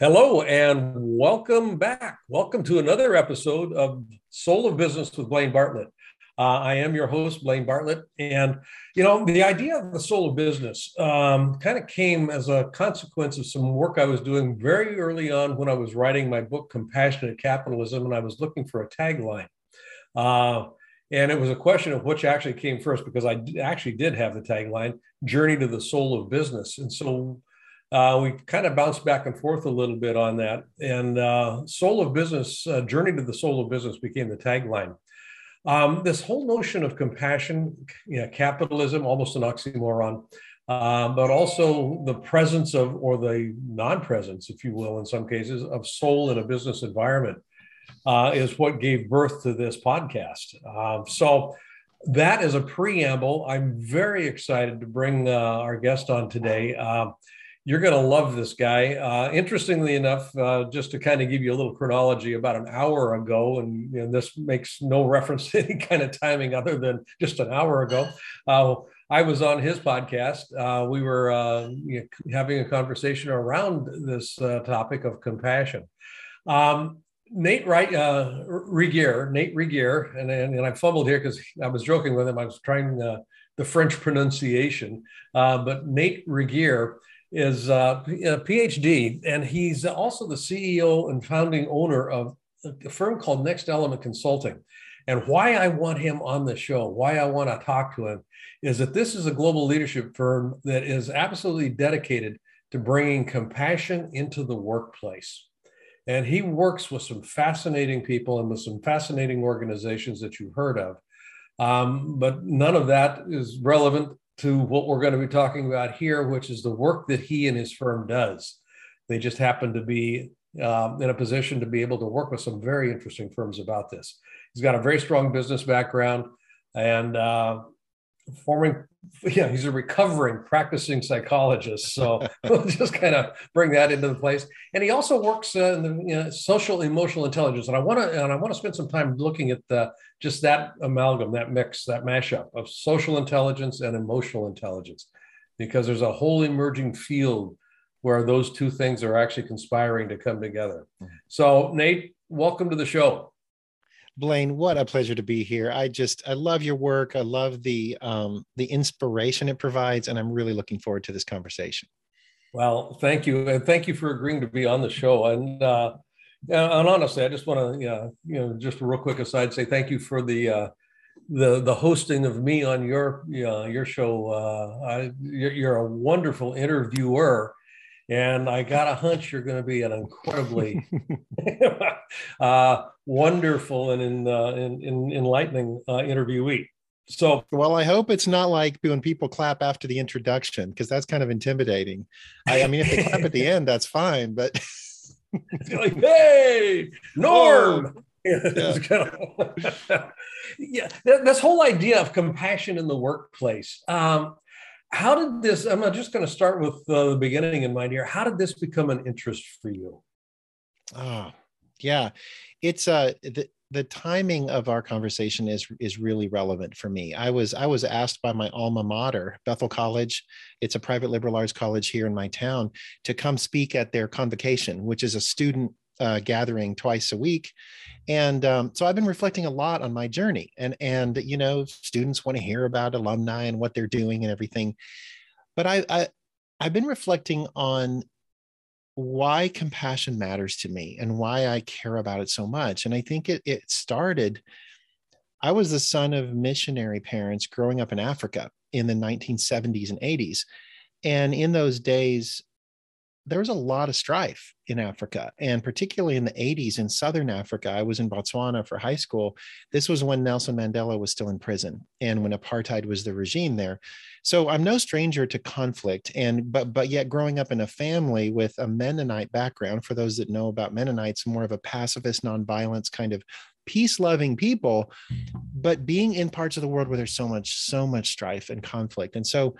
Hello and welcome back. Welcome to another episode of Soul of Business with Blaine Bartlett. Uh, I am your host, Blaine Bartlett. And, you know, the idea of the soul of business um, kind of came as a consequence of some work I was doing very early on when I was writing my book, Compassionate Capitalism, and I was looking for a tagline. Uh, and it was a question of which actually came first because I actually did have the tagline, Journey to the Soul of Business. And so uh, we kind of bounced back and forth a little bit on that. And uh, Soul of Business, uh, Journey to the Soul of Business became the tagline. Um, this whole notion of compassion, you know, capitalism, almost an oxymoron, uh, but also the presence of, or the non presence, if you will, in some cases, of soul in a business environment uh, is what gave birth to this podcast. Um, so, that is a preamble. I'm very excited to bring uh, our guest on today. You're going to love this guy. Uh, interestingly enough, uh, just to kind of give you a little chronology, about an hour ago, and, and, this makes no reference to any kind of timing other than just an hour ago. Uh, I was on his podcast. Uh, we were uh, you know, having a conversation around this uh, topic of compassion. Um, Nate Wright, uh, Regier, Nate Regier, and, and, and I fumbled here because I was joking with him. I was trying the French pronunciation, but Nate Regier is uh, a PhD, and he's also the CEO and founding owner of a firm called Next Element Consulting. And why I want him on the show, why I want to talk to him, is that this is a global leadership firm that is absolutely dedicated to bringing compassion into the workplace. And he works with some fascinating people and with some fascinating organizations that you've heard of. Um, but none of that is relevant to what we're going to be talking about here, which is the work that he and his firm does. They just happen to be um, in a position to be able to work with some very interesting firms about this. He's got a very strong business background and uh, forming yeah he's a recovering practicing psychologist so we'll just kind of bring that into the place. And he also works uh, in the you know, social emotional intelligence and i want to and i want to spend some time looking at the just that amalgam that mix that mashup of social intelligence and emotional intelligence because there's a whole emerging field where those two things are actually conspiring to come together. Mm-hmm. so nate welcome to the show Blaine, what a pleasure to be here. I just I love your work. I love the um, the inspiration it provides, and I'm really looking forward to this conversation. Well, thank you, and thank you for agreeing to be on the show. And uh, and honestly, I just want to, yeah, you know, just a real quick aside, say thank you for the uh, the the hosting of me on your uh, your show. Uh, I, you're, you're a wonderful interviewer, and I got a hunch you're going to be an incredibly uh, wonderful and in, uh, in, in enlightening uh, interviewee. So, well, I hope it's not like when people clap after the introduction because that's kind of intimidating. I, I mean, if they clap at the end, that's fine, but it's like, hey, Norm. Oh, yeah, yeah this whole idea of compassion in the workplace. Um, how did this? I'm just going to start with uh, the beginning in mind here. How did this become an interest for you? Oh, yeah, it's uh the the timing of our conversation is is really relevant for me. I was I was asked by my alma mater, Bethel College. It's a private liberal arts college here in my town to come speak at their convocation, which is a student uh, gathering twice a week. And um, so i've been reflecting a lot on my journey and and you know students want to hear about alumni and what they're doing and everything. But i, I i've been reflecting on why compassion matters to me and why i care about it so much. And i think it, it started i was the son of missionary parents growing up in africa in the 1970s and 80s and in those days there was a lot of strife in Africa, and particularly in the 80s in Southern Africa. I was in Botswana for high school. This was when Nelson Mandela was still in prison and when apartheid was the regime there. So I'm no stranger to conflict, and but but yet growing up in a family with a Mennonite background, for those that know about Mennonites, more of a pacifist, nonviolence kind of peace-loving people, but being in parts of the world where there's so much so much strife and conflict, and so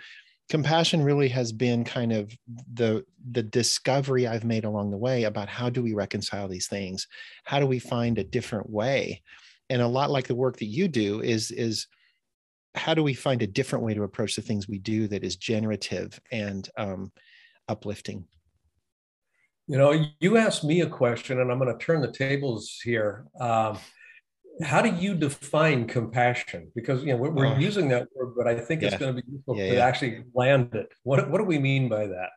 compassion really has been kind of the the discovery i've made along the way about how do we reconcile these things? How do we find a different way? And a lot like the work that you do is is how do we find a different way to approach the things we do that is generative and um, uplifting? You know you asked me a question and i'm going to turn the tables here. Um, how do you define compassion? Because you know we're, we're oh. using that word, but I think yeah. it's going to be useful yeah, to yeah. actually land it. What what do we mean by that?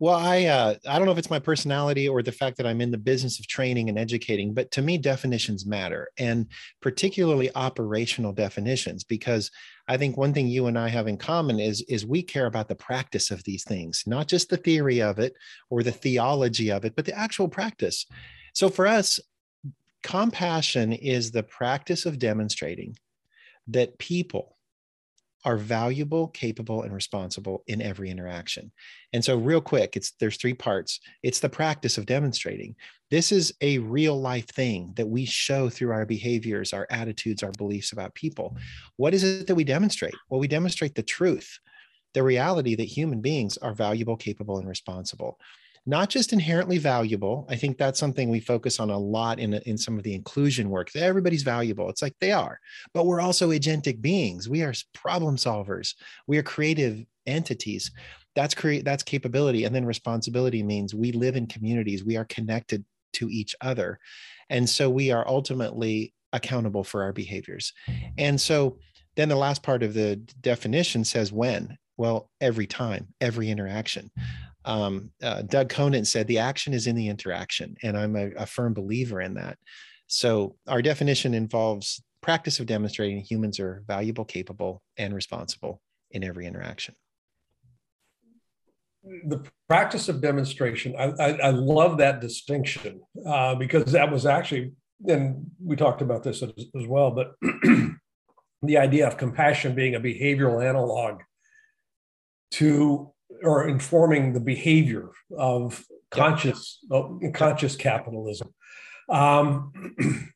Well, I uh, I don't know if it's my personality or the fact that I'm in the business of training and educating, but to me, definitions matter, and particularly operational definitions, because I think one thing you and I have in common is is we care about the practice of these things, not just the theory of it or the theology of it, but the actual practice. So for us, Compassion is the practice of demonstrating that people are valuable, capable, and responsible in every interaction. And so, real quick, it's there's three parts. It's the practice of demonstrating. This is a real life thing that we show through our behaviors, our attitudes, our beliefs about people. What is it that we demonstrate? Well, we demonstrate the truth, the reality that human beings are valuable, capable, and responsible not just inherently valuable. I think that's something we focus on a lot in, in some of the inclusion work. Everybody's valuable. It's like they are, but we're also agentic beings. We are problem solvers. We are creative entities. That's create that's capability. And then responsibility means we live in communities. We are connected to each other. And so we are ultimately accountable for our behaviors. And so then the last part of the definition says when well every time every interaction um, uh, Doug Conant said the action is in the interaction, and I'm a, a firm believer in that. So our definition involves practice of demonstrating humans are valuable, capable, and responsible in every interaction. The practice of demonstration, I, I, I love that distinction uh, because that was actually, and we talked about this as, as well, but the idea of compassion being a behavioral analog to or informing the behavior of conscious yep. conscious capitalism. Um,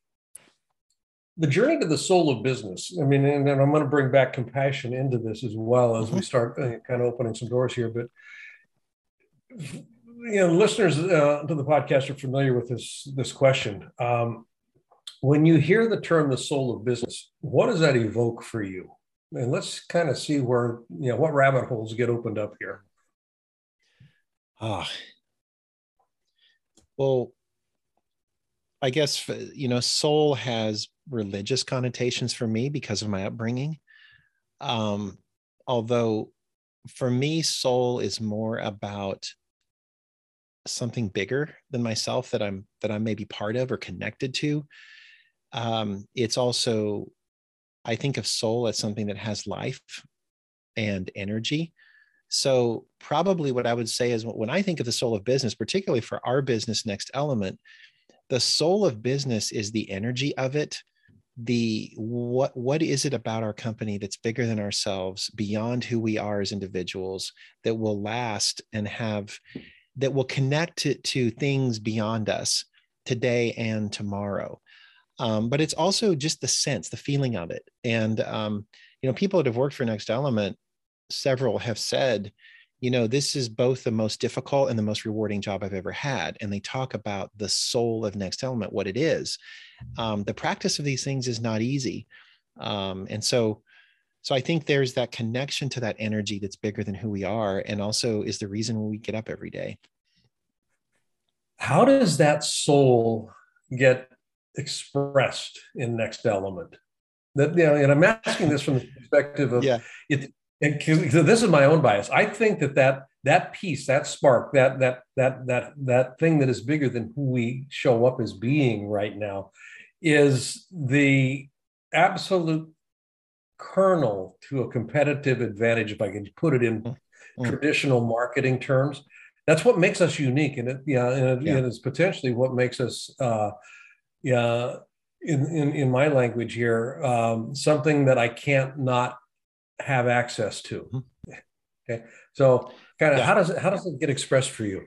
the journey to the soul of business. I mean, and, and I'm going to bring back compassion into this as well as mm-hmm. we start uh, kind of opening some doors here. But you know, listeners uh, to the podcast are familiar with this this question. Um, when you hear the term "the soul of business," what does that evoke for you? And let's kind of see where you know what rabbit holes get opened up here. Ah, well, I guess you know, soul has religious connotations for me because of my upbringing. Um, although for me, soul is more about something bigger than myself that i'm that I may be part of or connected to. Um, it's also i think of soul as something that has life and energy so probably what i would say is when i think of the soul of business particularly for our business next element the soul of business is the energy of it. The what what is it about our company that's bigger than ourselves beyond who we are as individuals that will last and have that will connect to, to things beyond us today and tomorrow? Um, but it's also just the sense the feeling of it. And um, you know people that have worked for next element several have said you know, this is both the most difficult and the most rewarding job I've ever had. And they talk about the soul of Next Element, what it is. Um, the practice of these things is not easy. Um, and so, so I think there's that connection to that energy that's bigger than who we are, and also is the reason we get up every day. How does that soul get expressed in Next Element? That you know, and I'm asking this from the perspective of yeah. it and so this is my own bias. I think that that that piece, that spark, that that that that that thing that is bigger than who we show up as being right now, is the absolute kernel to a competitive advantage. If I can put it in mm-hmm. traditional marketing terms, that's what makes us unique, and it yeah, and, it, yeah. and it's potentially what makes us uh, yeah. In, in, in my language here, um, something that I can't not have access to. Mm-hmm. Okay, so kind of yeah. how does it how does it get expressed for you?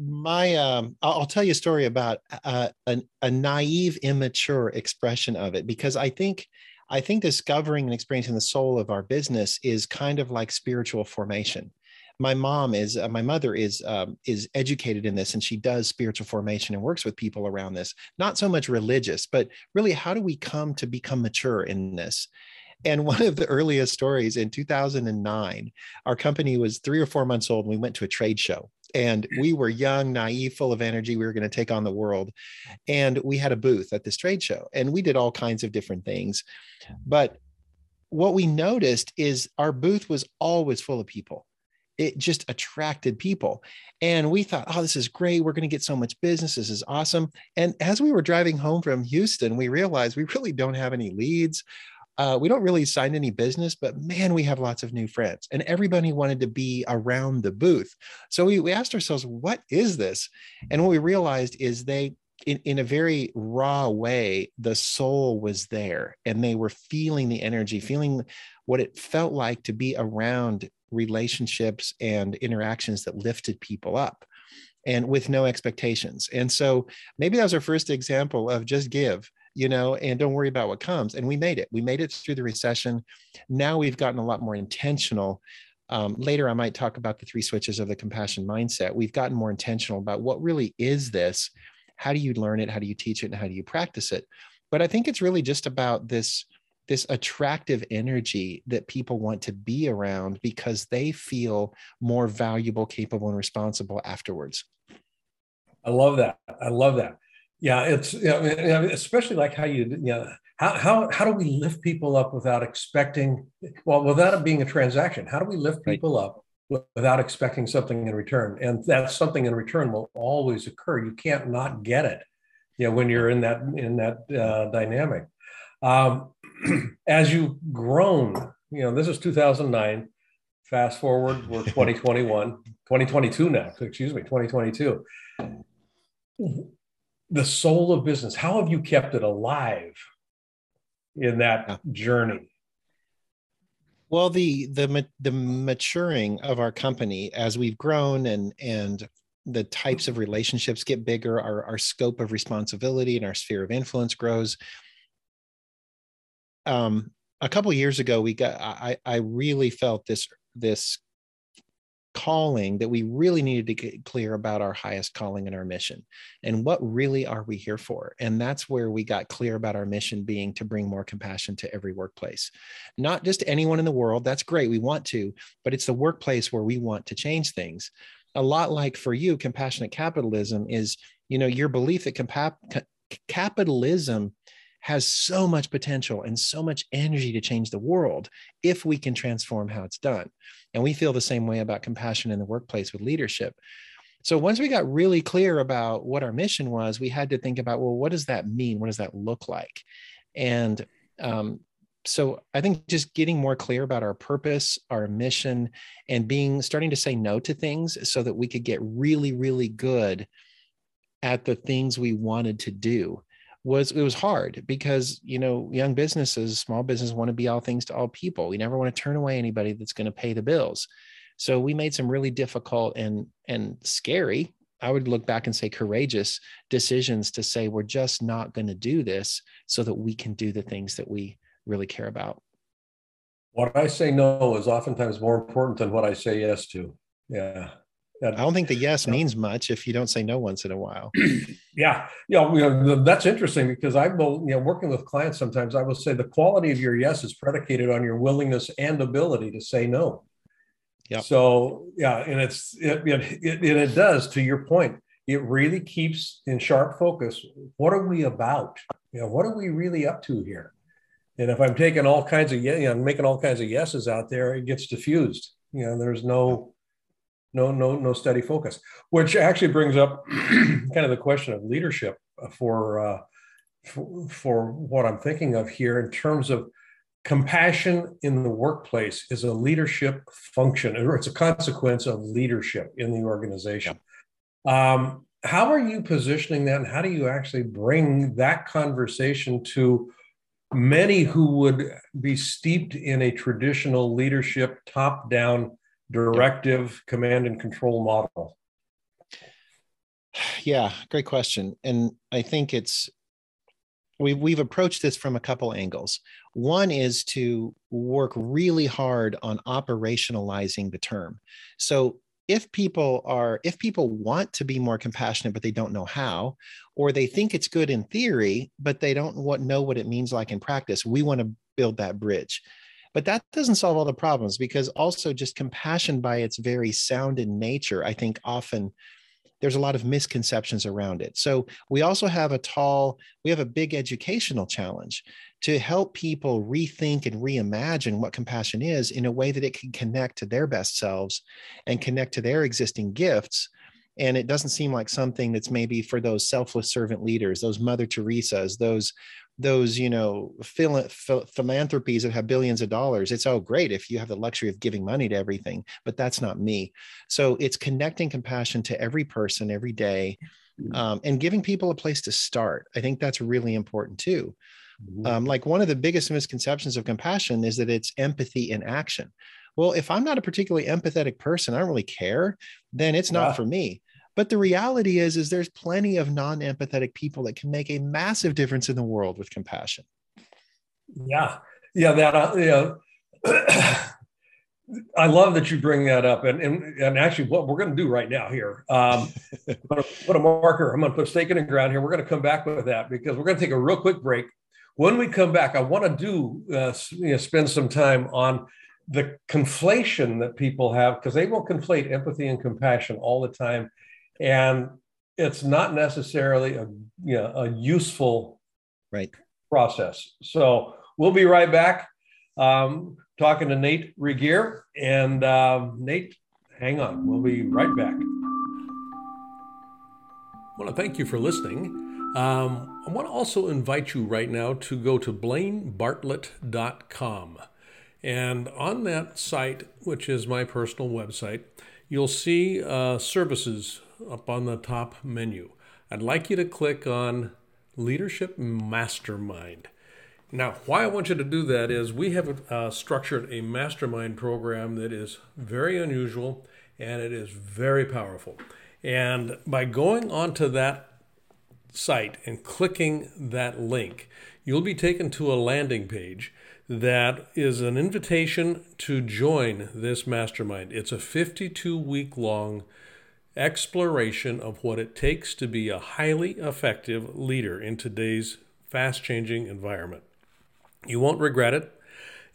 My, um, I'll tell you a story about uh, a, a naive, immature expression of it because I think I think discovering and experiencing the soul of our business is kind of like spiritual formation my mom is uh, my mother is um, is educated in this and she does spiritual formation and works with people around this not so much religious but really how do we come to become mature in this? And one of the earliest stories in 2009 our company was three or four months old and we went to a trade show and we were young naive full of energy we were going to take on the world and we had a booth at this trade show and we did all kinds of different things. But what we noticed is our booth was always full of people it just attracted people. And we thought, oh, this is great. We're going to get so much business. This is awesome. And as we were driving home from Houston, we realized we really don't have any leads. Uh, we don't really sign any business, but man, we have lots of new friends. And everybody wanted to be around the booth. So we, we asked ourselves, what is this? And what we realized is they, in, in a very raw way, the soul was there and they were feeling the energy, feeling what it felt like to be around relationships and interactions that lifted people up and with no expectations. And so maybe that was our first example of just give, you know, and don't worry about what comes. And we made it. We made it through the recession. Now we've gotten a lot more intentional. Um, later, I might talk about the three switches of the compassion mindset. We've gotten more intentional about what really is this? How do you learn it? How do you teach it? And how do you practice it? But I think it's really just about this this attractive energy that people want to be around because they feel more valuable, capable, and responsible afterwards. I love that. I love that. Yeah, it's you know, especially like how you you know how how how do we lift people up without expecting well without it being a transaction? How do we lift people right. up without expecting something in return? And that something in return will always occur. You can't not get it. You know when you're in that in that uh, dynamic. Um, as you've grown, you know, this is 2009. Fast forward, we're 2021, 2022 now, excuse me, 2022. The soul of business, how have you kept it alive in that journey? Well, the the the maturing of our company as we've grown and and the types of relationships get bigger, our, our scope of responsibility and our sphere of influence grows um, a couple years ago, we got I, I really felt this this calling that we really needed to get clear about our highest calling and our mission. And what really are we here for? And that's where we got clear about our mission being to bring more compassion to every workplace. Not just anyone in the world. That's great. We want to but it's the workplace where we want to change things. A lot like for you compassionate capitalism is you know your belief that compa- capitalism has so much potential and so much energy to change the world if we can transform how it's done. And we feel the same way about compassion in the workplace with leadership. So once we got really clear about what our mission was, we had to think about, well, what does that mean? What does that look like? And um, so I think just getting more clear about our purpose, our mission, and being starting to say no to things so that we could get really, really good at the things we wanted to do was it was hard because you know young businesses small business want to be all things to all people. We never want to turn away anybody that's going to pay the bills. So we made some really difficult and and scary i would look back and say courageous decisions to say we're just not going to do this so that we can do the things that we really care about. What i say no is oftentimes more important than what i say yes to. Yeah I don't think the yes means much if you don't say no once in a while. yeah, you know, you know, that's interesting because I will, you know, working with clients sometimes I will say the quality of your yes is predicated on your willingness and ability to say no. Yeah. So yeah, and it's it, it, it, it does to your point. It really keeps in sharp focus. What are we about? You know, what are we really up to here? And if I'm taking all kinds of yeah, you know, making all kinds of yeses out there, it gets diffused. You know, there's no no no no steady focus which actually brings up kind of the question of leadership for, uh, for for what i'm thinking of here in terms of compassion in the workplace is a leadership function or it's a consequence of leadership in the organization. Um, how are you positioning that and how do you actually bring that conversation to many who would be steeped in a traditional leadership top down directive command and control model? Yeah, great question. And I think it's we we've approached this from a couple angles. One is to work really hard on operationalizing the term. So if people are if people want to be more compassionate but they don't know how or they think it's good in theory but they don't what, know what it means like in practice we want to build that bridge but that doesn't solve all the problems because also just compassion by its very sound in nature, I think often there's a lot of misconceptions around it. So we also have a tall, we have a big educational challenge to help people rethink and reimagine what compassion is in a way that it can connect to their best selves and connect to their existing gifts and it doesn't seem like something that's maybe for those selfless servant leaders those mother teresas those those you know phil- philanthropies that have billions of dollars it's all great if you have the luxury of giving money to everything but that's not me. So it's connecting compassion to every person every day mm-hmm. um, and giving people a place to start. I think that's really important too. Mm-hmm. um, like one of the biggest misconceptions of compassion is that it's empathy in action. Well if i'm not a particularly empathetic person i don't really care then it's not for me but the reality is, is there's plenty of non-empathetic people that can make a massive difference in the world with compassion. Yeah, yeah, that uh, yeah. I love that you bring that up, and and, and actually, what we're going to do right now here, um, I'm going to put a marker. I'm going to put a stake in the ground here. We're going to come back with that because we're going to take a real quick break. When we come back, I want to do uh, you know, spend some time on the conflation that people have because they will conflate empathy and compassion all the time and it's not necessarily a you know a useful right process. So we'll be right back um, talking to Nate Regier and um, Nate. Hang on, we'll be right back. I want to thank you for listening. Um, I want to also invite you right now to go to blainebartlett.com. And on that site, which is my personal website, you'll see uh, services up on the top menu. I'd like you to click on Leadership Mastermind. Now, why I want you to do that is we have uh, structured a mastermind program that is very unusual and it is very powerful. And by going onto that site and clicking that link, you'll be taken to a landing page that is an invitation to join this mastermind. It's a 52 week long exploration of what it takes to be a highly effective leader in today's fast changing environment. You won't regret it.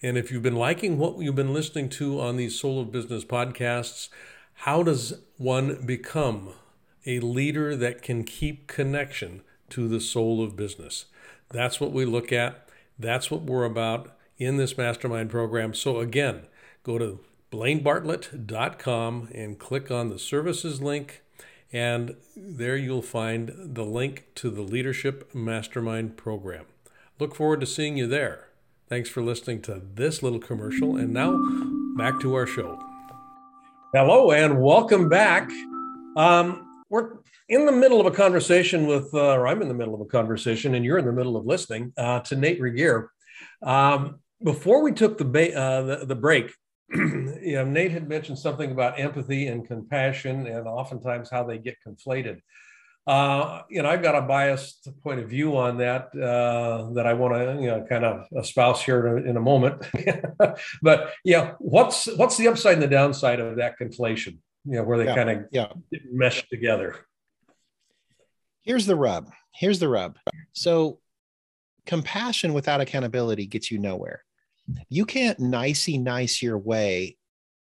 And if you've been liking what you've been listening to on these Soul of Business podcasts, how does one become a leader that can keep connection to the soul of business. That's what we look at. That's what we're about in this mastermind program. So, again, go to blainebartlett.com and click on the services link. And there you'll find the link to the Leadership Mastermind program. Look forward to seeing you there. Thanks for listening to this little commercial. And now back to our show. Hello, and welcome back. Um, we're in the middle of a conversation with, uh, or I'm in the middle of a conversation, and you're in the middle of listening uh, to Nate Regier. Um, before we took the, ba- uh, the, the break, you know, Nate had mentioned something about empathy and compassion, and oftentimes how they get conflated. Uh, you know, I've got a biased point of view on that uh, that I want to, you know, kind of espouse here in a, in a moment. but yeah, what's what's the upside and the downside of that conflation? You know, where they Yeah, kind of yeah. mesh together. Here's the rub. Here's the rub. So, compassion without accountability gets you nowhere. You can't nicey nice your way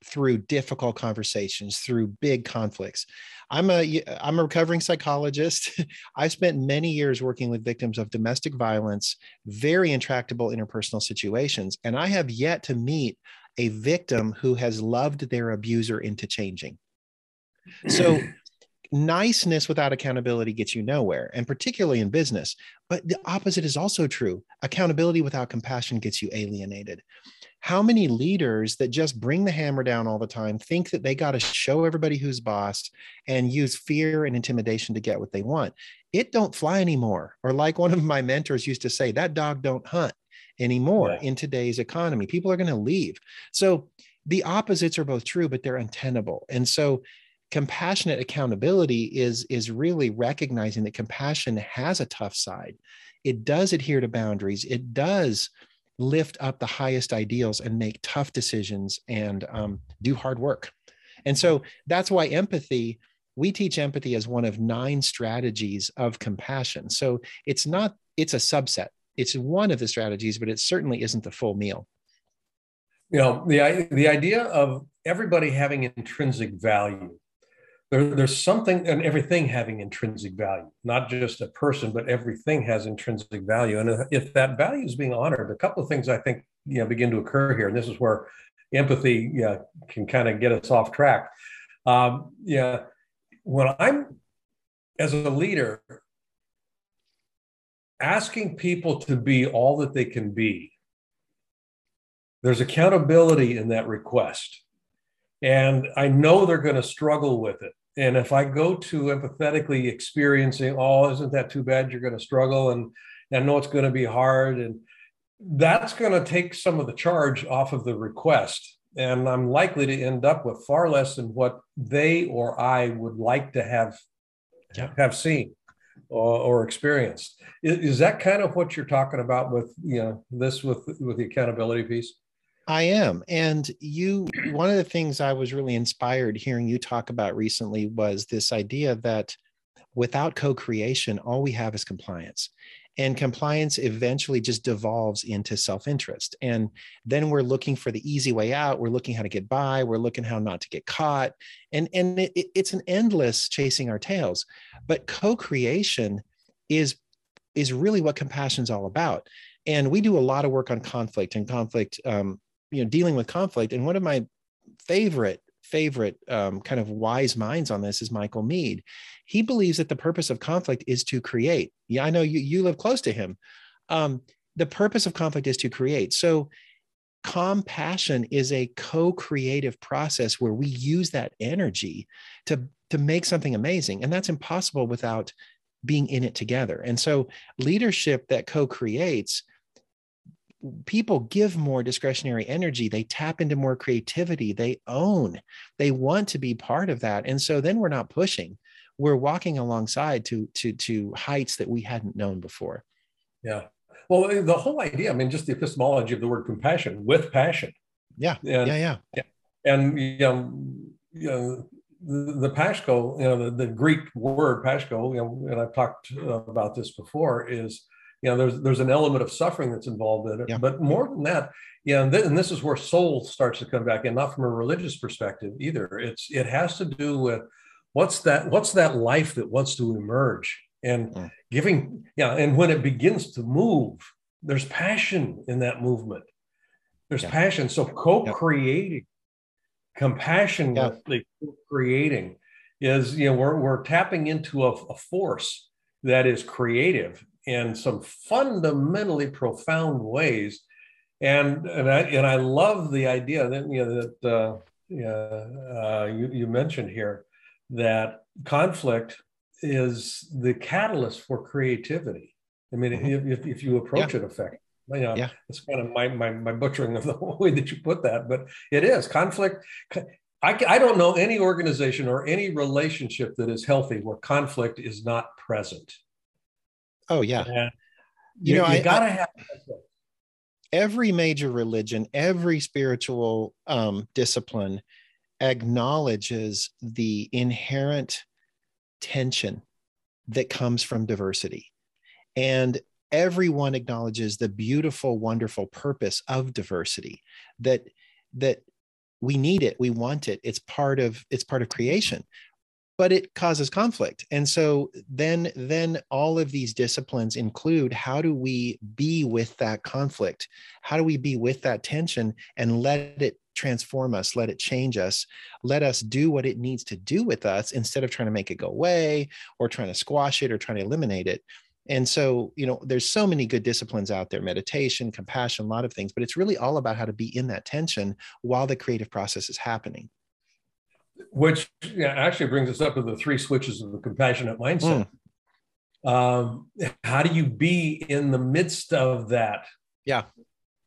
through difficult conversations, through big conflicts. I'm a I'm a recovering psychologist. I've spent many years working with victims of domestic violence, very intractable interpersonal situations, and I have yet to meet a victim who has loved their abuser into changing. So niceness without accountability gets you nowhere, and particularly in business. But the opposite is also true. Accountability without compassion gets you alienated. How many leaders that just bring the hammer down all the time think that they got to show everybody who's boss and use fear and intimidation to get what they want? It don't fly anymore. Or like one of my mentors used to say, that dog don't hunt anymore Yeah. in today's economy. People are going to leave. So the opposites are both true, but they're untenable. And so compassionate accountability is is really recognizing that compassion has a tough side. It does adhere to boundaries. It does lift up the highest ideals and make tough decisions and um, do hard work. And so that's why empathy we teach empathy as one of nine strategies of compassion. So it's not it's a subset. It's one of the strategies but it certainly isn't the full meal. You know, the the idea of everybody having intrinsic value. There, there's something and everything having intrinsic value, not just a person, but everything has intrinsic value. And if that value is being honored, a couple of things I think you know begin to occur here, and this is where empathy can kind of get us off track. Um, yeah, when I'm as a leader asking people to be all that they can be, there's accountability in that request. And I know they're going to struggle with it. And if I go to empathetically experiencing, oh, isn't that too bad? You're going to struggle. And, I know it's going to be hard. And that's going to take some of the charge off of the request. And I'm likely to end up with far less than what they or I would like to have, Yeah. have seen or, or experienced. Is, is that kind of what you're talking about with, you know, this with, with the accountability piece? I am. And you, one of the things I was really inspired hearing you talk about recently was this idea that without co creation, all we have is compliance. And compliance eventually just devolves into self interest. And then we're looking for the easy way out. We're looking how to get by. We're looking how not to get caught. And, and it, it's an endless chasing our tails. But co creation is, is really what compassion is all about. And we do a lot of work on conflict and conflict um, you know dealing with conflict. And one of my favorite favorite um, kind of wise minds on this is Michael Meade. He believes that the purpose of conflict is to create. Yeah i know you you live close to him. Um, the purpose of conflict is to create. So compassion is a co-creative process where we use that energy to to make something amazing. And that's impossible without being in it together. And so leadership that co-creates people give more discretionary energy they tap into more creativity they own they want to be part of that. And so then we're not pushing we're walking alongside to to to heights that we hadn't known before. Yeah. Well, the whole idea, I mean, just the epistemology of the word compassion with passion. yeah. And, yeah yeah. and you know, you know the, the you know, the, the Greek word Pascho, you know, and I've talked uh, about this before, is, you know, there's there's an element of suffering that's involved in it. Yeah. But more than that, know, and, th- and this is where soul starts to come back in, not from a religious perspective either. It's it has to do with what's that what's that life that wants to emerge and mm. giving yeah and when it begins to move there's passion in that movement there's yeah. passion so co-creating yeah. compassionately yeah. creating is you know we're, we're tapping into a, a force that is creative in some fundamentally profound ways and and I and I love the idea that you know that uh, uh, you, you mentioned here that conflict is the catalyst for creativity. I mean, mm-hmm. if, if you approach yeah. it effectively, you know, yeah. it's kind of my, my, my butchering of the way that you put that, but it is conflict. I, I don't know any organization or any relationship that is healthy where conflict is not present. Oh yeah. And you, you know, you I gotta I, have every major religion, every spiritual um, discipline acknowledges the inherent tension that comes from diversity. And everyone acknowledges the beautiful, wonderful purpose of diversity that that we need it, we want it. It's part of it's part of creation but it causes conflict. And so then then all of these disciplines include how do we be with that conflict? How do we be with that tension and let it transform us let it change us let us do what it needs to do with us instead of trying to make it go away or trying to squash it or trying to eliminate it? And so you know there's so many good disciplines out there meditation compassion a lot of things but it's really all about how to be in that tension while the creative process is happening which yeah, actually brings us up to the three switches of the compassionate mindset. Mm. Um, how do you be in the midst of that? Yeah.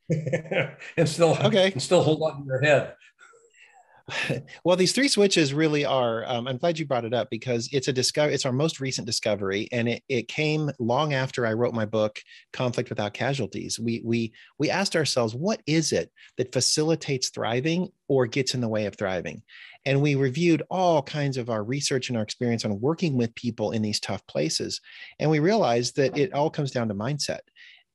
and still okay and still hold on to your head well these three switches really are um, i'm glad you brought it up because it's a discovery it's our most recent discovery and it, it came long after i wrote my book conflict without casualties. We we we asked ourselves what is it that facilitates thriving or gets in the way of thriving? And we reviewed all kinds of our research and our experience on working with people in these tough places and we realized that it all comes down to mindset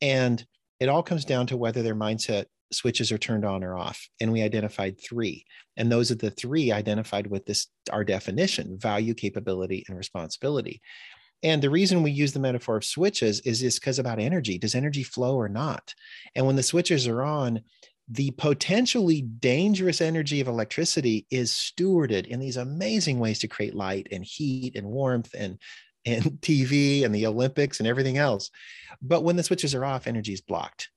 and it all comes down to whether their mindset switches are turned on or off and we identified three. And those are the three identified with this our definition value capability and responsibility. And the reason we use the metaphor of switches is just because about energy. Does energy flow or not? And when the switches are on the potentially dangerous energy of electricity is stewarded in these amazing ways to create light and heat and warmth and and TV and the Olympics and everything else. But when the switches are off, energy is blocked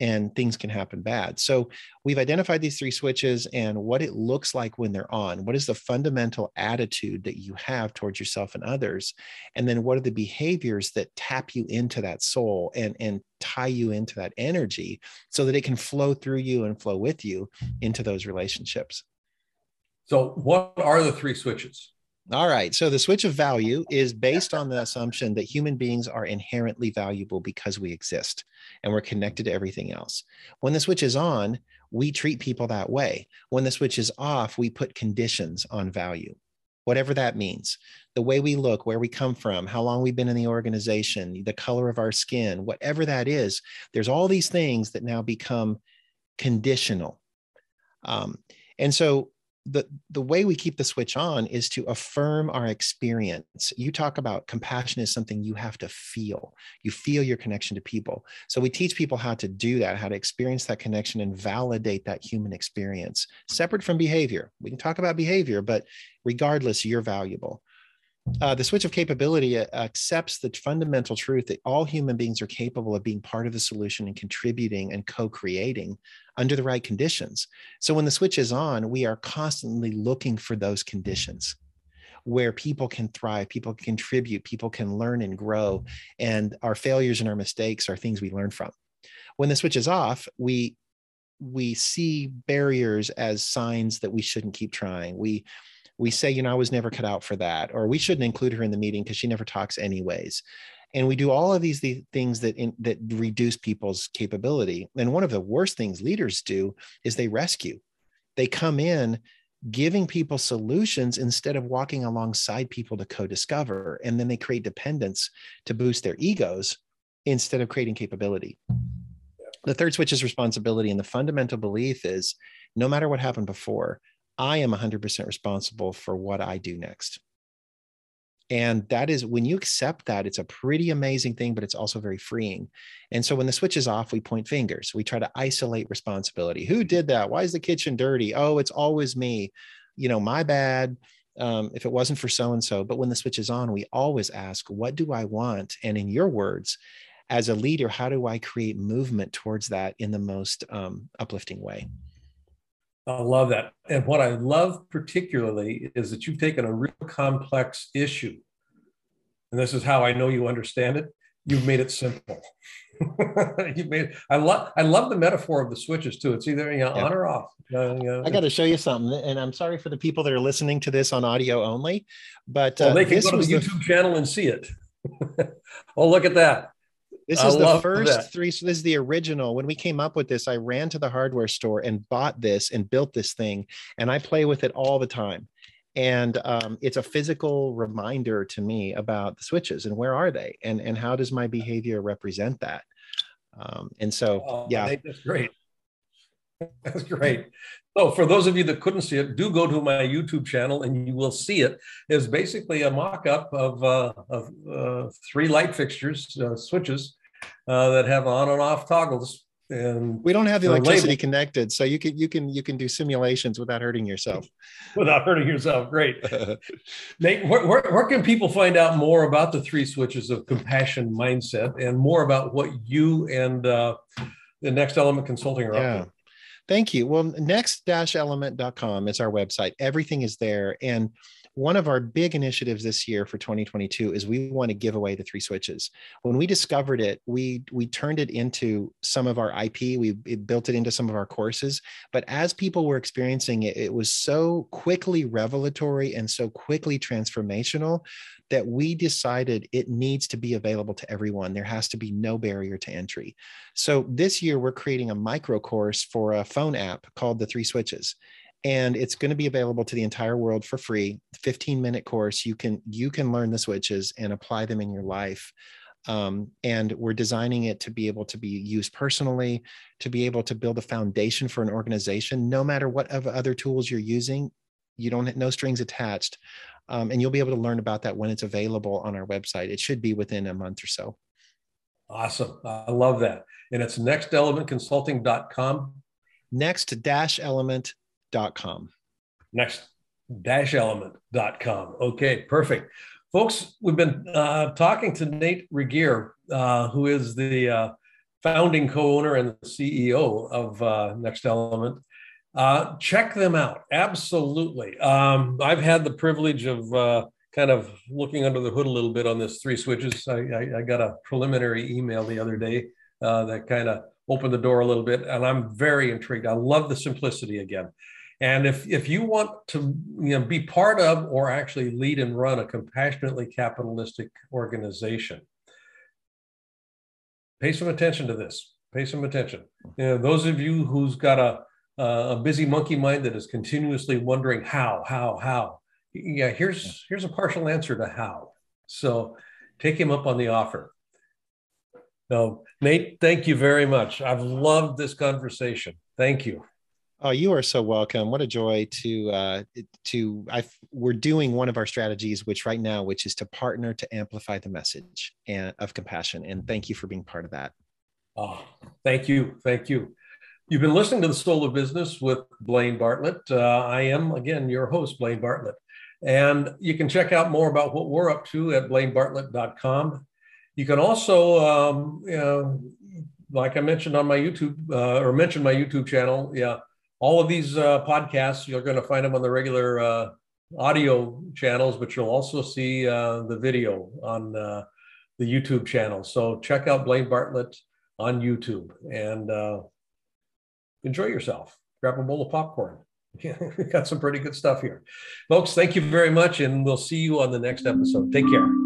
and things can happen bad. So we've identified these three switches and what it looks like when they're on. What is the fundamental attitude that you have towards yourself and others? And then what are the behaviors that tap you into that soul and, and tie you into that energy so that it can flow through you and flow with you into those relationships? So, what are the three switches? All right. So the switch of value is based on the assumption that human beings are inherently valuable because we exist and we're connected to everything else. When the switch is on, we treat people that way. When the switch is off, we put conditions on value, whatever that means. The way we look, where we come from, how long we've been in the organization, the color of our skin, whatever that is, there's all these things that now become conditional. Um, and so the the way we keep the switch on is to affirm our experience. You talk about compassion is something you have to feel. You feel your connection to people. So we teach people how to do that how to experience that connection and validate that human experience. Separate from behavior. We can talk about behavior but regardless you're valuable uh, the switch of capability uh, accepts the fundamental truth that all human beings are capable of being part of the solution and contributing and co-creating under the right conditions. So when the switch is on, we are constantly looking for those conditions where people can thrive, people can contribute, people can learn and grow, and our failures and our mistakes are things we learn from. When the switch is off, we we see barriers as signs that we shouldn't keep trying. We we say, you know, I was never cut out for that, or we shouldn't include her in the meeting because she never talks anyways. And we do all of these things that in, that reduce people's capability. And one of the worst things leaders do is they rescue. They come in giving people solutions instead of walking alongside people to co-discover, and then they create dependence to boost their egos instead of creating capability. The third switch is responsibility, and the fundamental belief is no matter what happened before, I am 100% responsible for what I do next. And that is when you accept that, it's a pretty amazing thing, but it's also very freeing. And so when the switch is off, we point fingers. We try to isolate responsibility. Who did that? Why is the kitchen dirty? Oh, it's always me. You know, my bad. Um, if it wasn't for so and so. But when the switch is on, we always ask, What do I want? And in your words, as a leader, how do I create movement towards that in the most um, uplifting way? I love that. And what I love particularly is that you've taken a real complex issue, and this is how I know you understand it. You've made it simple. you've made. I love. I love the metaphor of the switches too. It's either you know yeah. on or off. Uh, you know, I got to show you something, and I'm sorry for the people that are listening to this on audio only, but well, uh, they can go to the YouTube the... channel and see it. oh, look at that! This is the first that. three. So this is the original. When we came up with this, I ran to the hardware store and bought this and built this thing, and I play with it all the time. And um, it's a physical reminder to me about the switches and where are they, and and how does my behavior represent that. Um, and so, oh, yeah, great. That's great. So, for those of you that couldn't see it, do go to my YouTube channel and you will see it. It's basically a mock up of, uh, of uh, three light fixtures, uh, switches uh, that have on and off toggles. And we don't have the electricity label. connected, so you can you can you can do simulations without hurting yourself. without hurting yourself, great. Nate, where, where, where can people find out more about the three switches of compassion mindset and more about what you and uh, the Next Element Consulting are yeah. up to? Thank you. Well, next-element.com is our website. Everything is there. And one of our big initiatives this year for 2022 is we want to give away the three switches. When we discovered it, we we turned it into some of our IP. We built it into some of our courses. But as people were experiencing it, it was so quickly revelatory and so quickly transformational that we decided it needs to be available to everyone. There has to be no barrier to entry. So this year, we're creating a micro course for a phone app called The Three Switches. And it's going to be available to the entire world for free. 15 minute course. You can you can learn the switches and apply them in your life. Um, and we're designing it to be able to be used personally, to be able to build a foundation for an organization, no matter what other tools you're using. You don't no strings attached. Um, and you'll be able to learn about that when it's available on our website. It should be within a month or so. Awesome. I love that. And it's nextelementconsulting.com. Next-element.com. Next-element.com. Okay, perfect. Folks, we've been uh, talking to Nate Regier, uh, who is the uh, founding co-owner and CEO of uh, Next Element. Uh, check them out. Absolutely. Um, I've had the privilege of uh, kind of looking under the hood a little bit on this three switches. I, I, I got a preliminary email the other day uh, that kind of opened the door a little bit, and I'm very intrigued. I love the simplicity again. And if, if you want to you know, be part of or actually lead and run a compassionately capitalistic organization, pay some attention to this. Pay some attention. You know, those of you who's got a a busy monkey mind that is continuously wondering how, how, how. Yeah, here's here's a partial answer to how. So take him up on the offer. No, Nate, thank you very much. I've loved this conversation. Thank you. Oh, you are so welcome. What a joy to uh, to I we're doing one of our strategies, which right now, which is to partner to amplify the message and of compassion. And thank you for being part of that. Oh, thank you, thank you. You've been listening to the Soul of Business with Blaine Bartlett. Uh, I am, again, your host, Blaine Bartlett. And you can check out more about what we're up to at blainebartlett.com. You can also, um, you know, like I mentioned on my YouTube, uh, or mentioned my YouTube channel, yeah, all of these uh, podcasts, you're going to find them on the regular uh, audio channels, but you'll also see uh, the video on uh, the YouTube channel. So check out Blaine Bartlett on YouTube. And enjoy yourself. Grab a bowl of popcorn. We've got some pretty good stuff here. Folks, thank you very much, and we'll see you on the next episode. Take care.